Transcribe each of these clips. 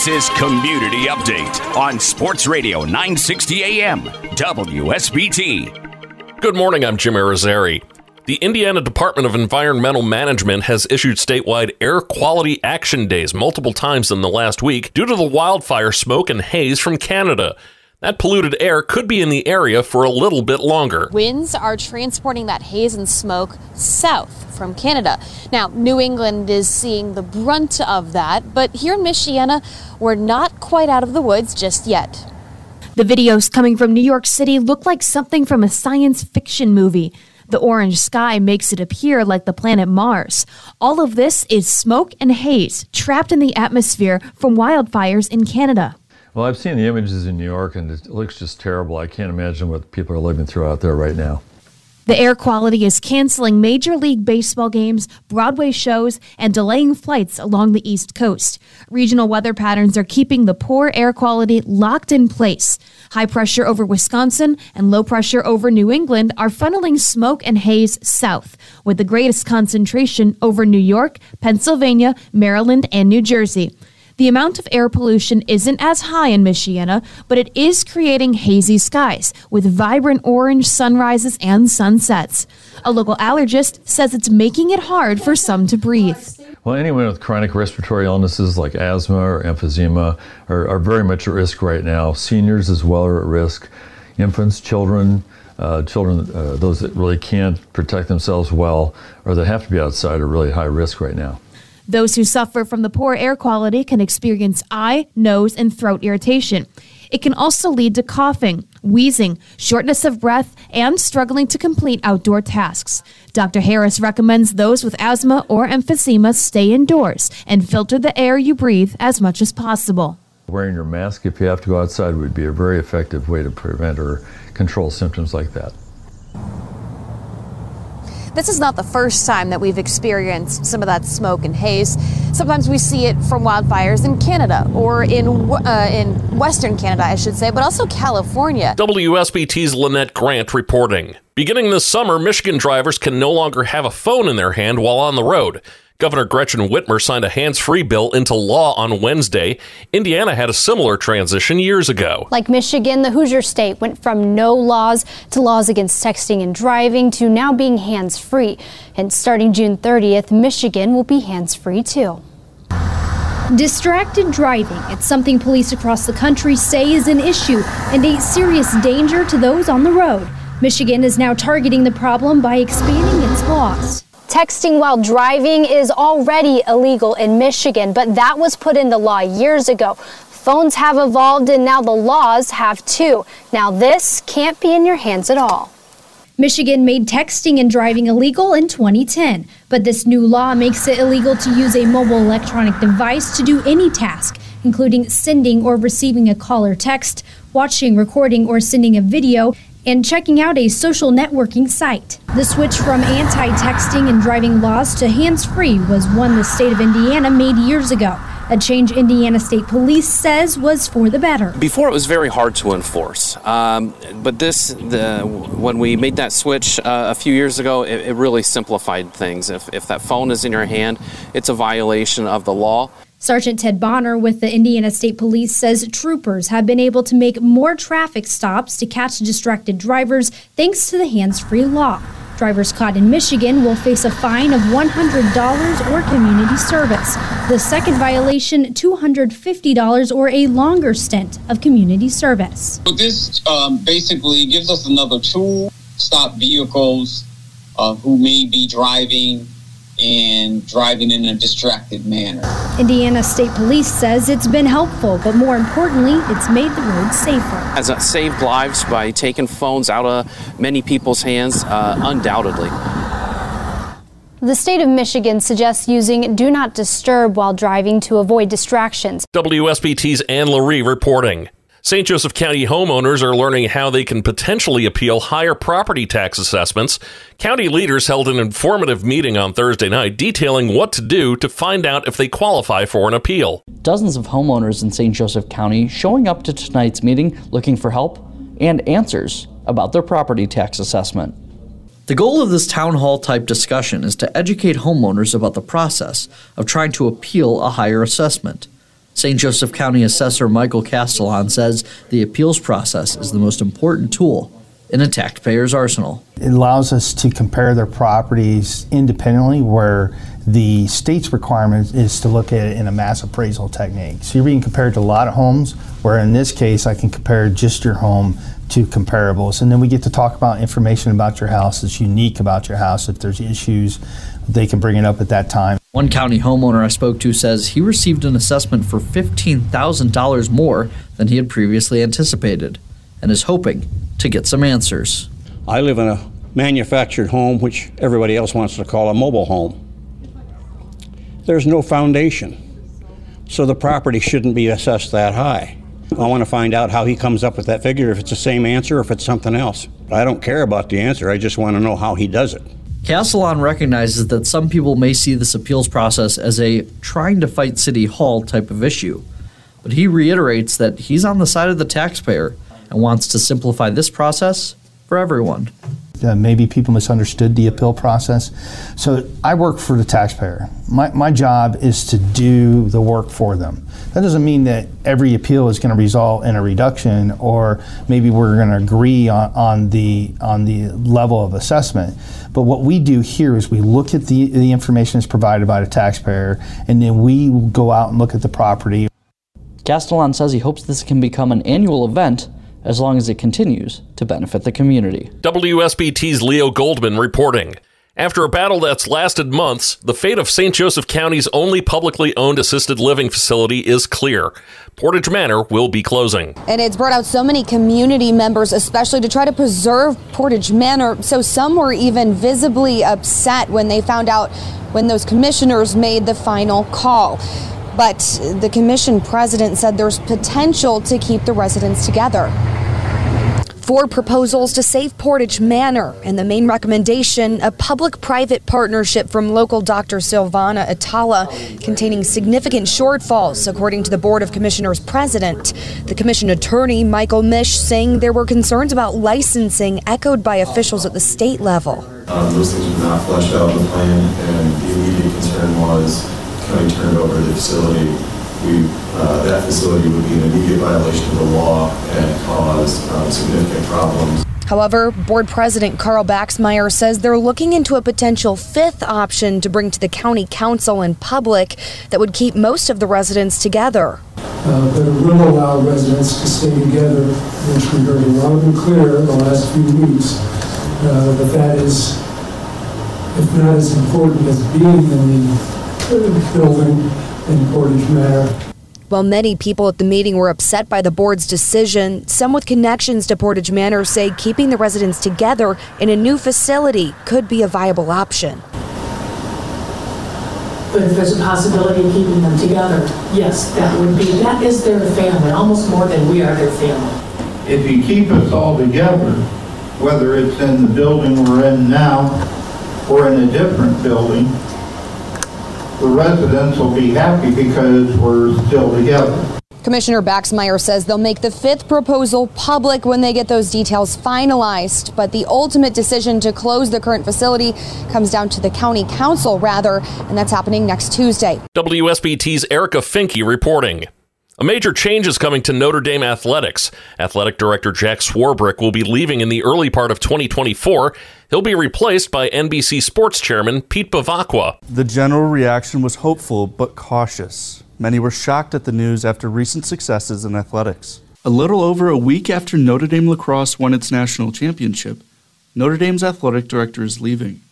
This is Community Update on Sports Radio 960 AM WSBT. Good morning, I'm Jim Irizarry. The Indiana Department of Environmental Management has issued statewide air quality action days multiple times in the last week due to the wildfire smoke and haze from Canada. That polluted air could be in the area for a little bit longer. Winds are transporting that haze and smoke south from Canada. Now, New England is seeing the brunt of that, but here in Michiana, we're not quite out of the woods just yet. The videos coming from New York City look like something from a science fiction movie. The orange sky makes it appear like the planet Mars. All of this is smoke and haze trapped in the atmosphere from wildfires in Canada. Well, I've seen the images in New York and it looks just terrible. I can't imagine what people are living through out there right now. The air quality is canceling Major League Baseball games, Broadway shows, and delaying flights along the East Coast. Regional weather patterns are keeping the poor air quality locked in place. High pressure over Wisconsin and low pressure over New England are funneling smoke and haze south, with the greatest concentration over New York, Pennsylvania, Maryland, and New Jersey. The amount of air pollution isn't as high in Michiana, but it is creating hazy skies with vibrant orange sunrises and sunsets. A local allergist says it's making it hard for some to breathe. Well, anyone with chronic respiratory illnesses like asthma or emphysema are, are very much at risk right now. Seniors as well are at risk. Infants, children, uh, children, uh, those that really can't protect themselves well or that have to be outside are really high risk right now. Those who suffer from the poor air quality can experience eye, nose, and throat irritation. It can also lead to coughing, wheezing, shortness of breath, and struggling to complete outdoor tasks. Dr. Harris recommends those with asthma or emphysema stay indoors and filter the air you breathe as much as possible. Wearing your mask if you have to go outside would be a very effective way to prevent or control symptoms like that. This is not the first time that we've experienced some of that smoke and haze. Sometimes we see it from wildfires in Canada or in uh, in Western Canada, I should say, but also California. WSBT's Lynette Grant reporting. Beginning this summer, Michigan drivers can no longer have a phone in their hand while on the road. Governor Gretchen Whitmer signed a hands free bill into law on Wednesday. Indiana had a similar transition years ago. Like Michigan, the Hoosier state went from no laws to laws against texting and driving to now being hands free. And starting June 30th, Michigan will be hands free too. Distracted driving. It's something police across the country say is an issue and a serious danger to those on the road. Michigan is now targeting the problem by expanding its laws. Texting while driving is already illegal in Michigan, but that was put into law years ago. Phones have evolved and now the laws have too. Now this can't be in your hands at all. Michigan made texting and driving illegal in 2010, but this new law makes it illegal to use a mobile electronic device to do any task, including sending or receiving a call or text, watching, recording, or sending a video, and checking out a social networking site. The switch from anti texting and driving laws to hands free was one the state of Indiana made years ago. A change Indiana State Police says was for the better. Before it was very hard to enforce, um, but this, the, when we made that switch uh, a few years ago, it, it really simplified things. If, if that phone is in your hand, it's a violation of the law. Sergeant Ted Bonner with the Indiana State Police says troopers have been able to make more traffic stops to catch distracted drivers thanks to the hands free law. Drivers caught in Michigan will face a fine of $100 or community service. The second violation, $250 or a longer stint of community service. But this um, basically gives us another tool to stop vehicles uh, who may be driving and driving in a distracted manner. Indiana State Police says it's been helpful, but more importantly, it's made the roads safer. Has it saved lives by taking phones out of many people's hands? Uh, undoubtedly. The state of Michigan suggests using do not disturb while driving to avoid distractions. WSBT's Anne Laree reporting. St. Joseph County homeowners are learning how they can potentially appeal higher property tax assessments. County leaders held an informative meeting on Thursday night detailing what to do to find out if they qualify for an appeal. Dozens of homeowners in St. Joseph County showing up to tonight's meeting looking for help and answers about their property tax assessment. The goal of this town hall type discussion is to educate homeowners about the process of trying to appeal a higher assessment. St. Joseph County Assessor Michael Castellan says the appeals process is the most important tool in a taxpayer's arsenal. It allows us to compare their properties independently, where the state's requirement is to look at it in a mass appraisal technique. So you're being compared to a lot of homes, where in this case, I can compare just your home to comparables. And then we get to talk about information about your house that's unique about your house. If there's issues, they can bring it up at that time. One county homeowner I spoke to says he received an assessment for $15,000 more than he had previously anticipated and is hoping to get some answers. I live in a manufactured home, which everybody else wants to call a mobile home. There's no foundation, so the property shouldn't be assessed that high. I want to find out how he comes up with that figure, if it's the same answer or if it's something else. I don't care about the answer, I just want to know how he does it. Castellan recognizes that some people may see this appeals process as a trying to fight City Hall type of issue, but he reiterates that he's on the side of the taxpayer and wants to simplify this process for everyone. Uh, maybe people misunderstood the appeal process. So I work for the taxpayer. My, my job is to do the work for them. That doesn't mean that every appeal is going to result in a reduction or maybe we're going to agree on, on, the, on the level of assessment. But what we do here is we look at the, the information that's provided by the taxpayer and then we go out and look at the property. Castellan says he hopes this can become an annual event as long as it continues to benefit the community. WSBT's Leo Goldman reporting. After a battle that's lasted months, the fate of St. Joseph County's only publicly owned assisted living facility is clear. Portage Manor will be closing. And it's brought out so many community members, especially to try to preserve Portage Manor. So some were even visibly upset when they found out when those commissioners made the final call. But the commission president said there's potential to keep the residents together. Four proposals to save Portage Manor, and the main recommendation a public private partnership from local Dr. Silvana Atala containing significant shortfalls, according to the Board of Commissioners president. The commission attorney, Michael Mish, saying there were concerns about licensing echoed by officials at the state level. Um, those things were not fleshed out in the plan, and the immediate concern was county turned over the facility, we, uh, that facility would be an immediate violation of the law and cause um, significant problems. However, board president Carl Baxmeyer says they're looking into a potential fifth option to bring to the county council and public that would keep most of the residents together. Uh, but it will allow residents to stay together, which we heard loud and clear in the last few weeks. Uh, but that is, if not as important as being in the building in Portage Manor. While many people at the meeting were upset by the board's decision, some with connections to Portage Manor say keeping the residents together in a new facility could be a viable option. But if there's a possibility of keeping them together, yes, that would be, that is their family, almost more than we are their family. If you keep us all together, whether it's in the building we're in now or in a different building, the residents will be happy because we're still together. Commissioner Baxmeyer says they'll make the fifth proposal public when they get those details finalized. But the ultimate decision to close the current facility comes down to the county council, rather, and that's happening next Tuesday. WSBT's Erica Finke reporting. A major change is coming to Notre Dame athletics. Athletic director Jack Swarbrick will be leaving in the early part of 2024. He'll be replaced by NBC Sports chairman Pete Bevacqua. The general reaction was hopeful but cautious. Many were shocked at the news after recent successes in athletics. A little over a week after Notre Dame lacrosse won its national championship, Notre Dame's athletic director is leaving.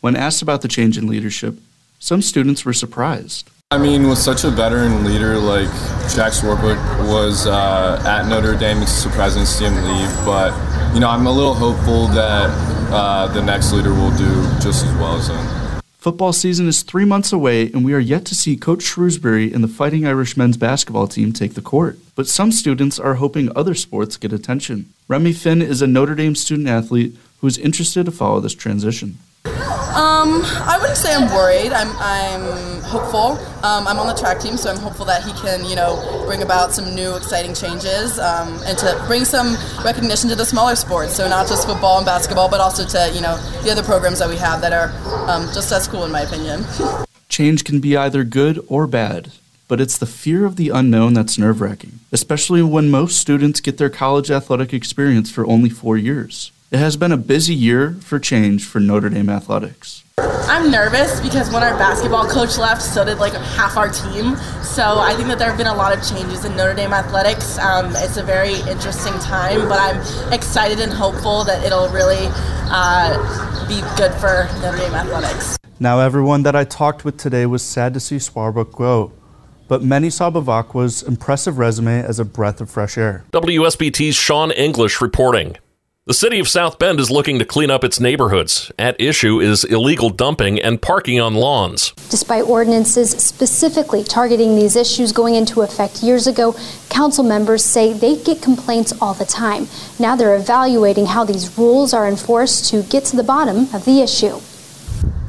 When asked about the change in leadership, some students were surprised. I mean, with such a veteran leader like Jack Swarbrick was uh, at Notre Dame, it's surprising to see him leave. But you know, I'm a little hopeful that uh, the next leader will do just as well as him. Football season is three months away, and we are yet to see Coach Shrewsberry and the Fighting Irish men's basketball team take the court. But some students are hoping other sports get attention. Remy Finn is a Notre Dame student athlete who is interested to follow this transition. Um, I wouldn't say I'm worried. I'm, I'm hopeful. Um, I'm on the track team, so I'm hopeful that he can, you know, bring about some new exciting changes um, and to bring some recognition to the smaller sports. So not just football and basketball, but also to, you know, the other programs that we have that are um, just as cool, in my opinion. Change can be either good or bad, but it's the fear of the unknown that's nerve wracking, especially when most students get their college athletic experience for only four years. It has been a busy year for change for Notre Dame athletics. I'm nervous because when our basketball coach left, so did like half our team. So I think that there have been a lot of changes in Notre Dame athletics. Um, it's a very interesting time, but I'm excited and hopeful that it'll really uh, be good for Notre Dame athletics. Now, everyone that I talked with today was sad to see Swarbrick go, but many saw Bevacqua impressive resume as a breath of fresh air. WSBT's Sean English reporting. The city of South Bend is looking to clean up its neighborhoods. At issue is illegal dumping and parking on lawns. Despite ordinances specifically targeting these issues going into effect years ago, council members say they get complaints all the time. Now they're evaluating how these rules are enforced to get to the bottom of the issue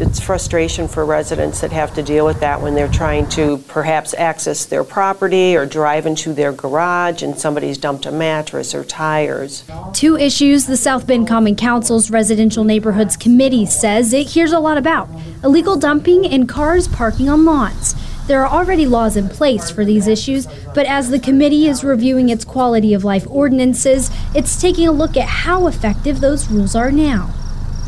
it's frustration for residents that have to deal with that when they're trying to perhaps access their property or drive into their garage and somebody's dumped a mattress or tires. Two issues the South Bend Common Council's Residential Neighborhoods Committee says it hears a lot about illegal dumping and cars parking on lawns. There are already laws in place for these issues, but as the committee is reviewing its quality of life ordinances, it's taking a look at how effective those rules are now.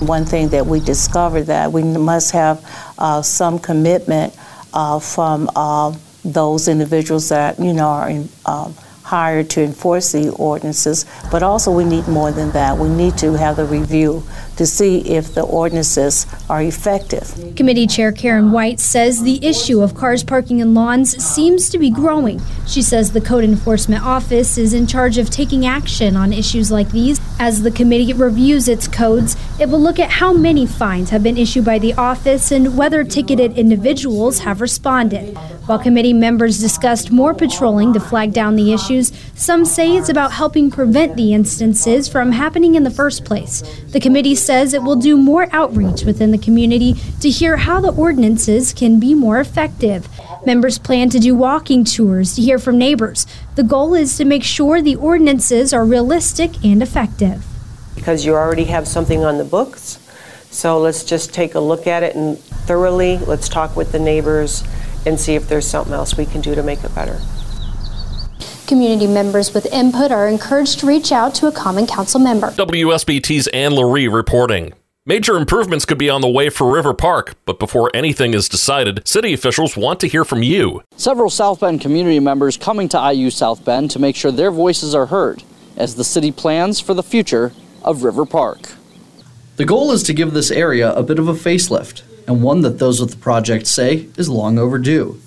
One thing that we discovered that we must have uh, some commitment uh, from uh, those individuals that you know are in, um, hired to enforce the ordinances, but also we need more than that. We need to have the review to see if the ordinances are effective. Committee Chair Karen White says the issue of cars parking in lawns seems to be growing. She says the Code Enforcement Office is in charge of taking action on issues like these. As the committee reviews its codes, it will look at how many fines have been issued by the office and whether ticketed individuals have responded. While committee members discussed more patrolling to flag down the issues, some say it's about helping prevent the instances from happening in the first place. The committee says it will do more outreach within the community to hear how the ordinances can be more effective. Members plan to do walking tours to hear from neighbors. The goal is to make sure the ordinances are realistic and effective. Because you already have something on the books, so let's just take a look at it and thoroughly, let's talk with the neighbors and see if there's something else we can do to make it better. Community members with input are encouraged to reach out to a Common Council member. WSBT's Anne Lurie reporting. Major improvements could be on the way for River Park, but before anything is decided, city officials want to hear from you. Several South Bend community members coming to IU South Bend to make sure their voices are heard as the city plans for the future of River Park. The goal is to give this area a bit of a facelift, and one that those with the project say is long overdue.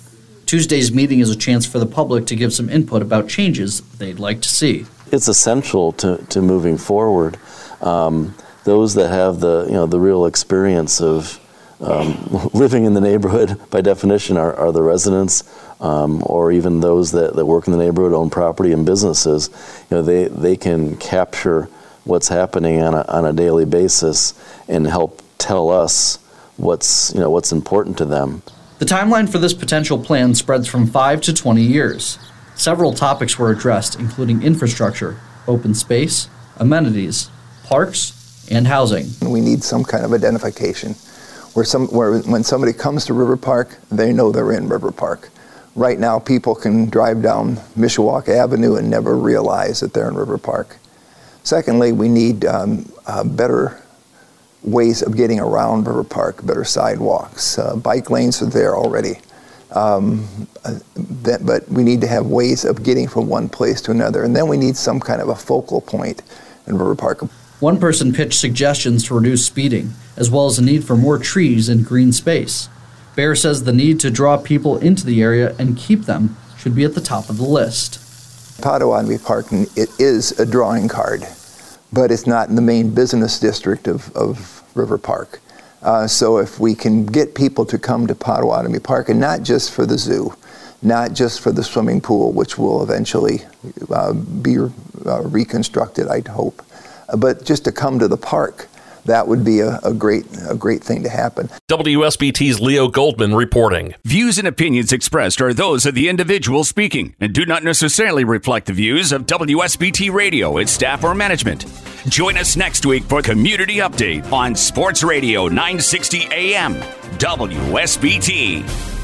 Tuesday's meeting is a chance for the public to give some input about changes they'd like to see. It's essential to, to moving forward. Um, those that have the you know the real experience of um, living in the neighborhood by definition are, are the residents um, or even those that, that work in the neighborhood own property and businesses you know they, they can capture what's happening on a, on a daily basis and help tell us what's you know what's important to them the timeline for this potential plan spreads from 5 to 20 years. Several topics were addressed, including infrastructure, open space, amenities, parks, and housing. We need some kind of identification where, some, where when somebody comes to River Park, they know they're in River Park. Right now, people can drive down Mishawaka Avenue and never realize that they're in River Park. Secondly, we need um, uh, better ways of getting around River Park, better sidewalks. Uh, bike lanes are there already. Um, uh, that, but we need to have ways of getting from one place to another. And then we need some kind of a focal point in River Park. One person pitched suggestions to reduce speeding, as well as the need for more trees and green space. Bear says the need to draw people into the area and keep them should be at the top of the list. Potawatomi Park it is a drawing card, but it's not in the main business district of, of River Park. Uh, so if we can get people to come to Potawatomi Park, and not just for the zoo, not just for the swimming pool, which will eventually uh, be uh, reconstructed, I'd hope, but just to come to the park that would be a, a, great a great thing to happen. WSBT's Leo Goldman reporting. Views and opinions expressed are those of the individual speaking and do not necessarily reflect the views of WSBT Radio, its staff or management. Join us next week for Community Update on Sports Radio 960 AM WSBT.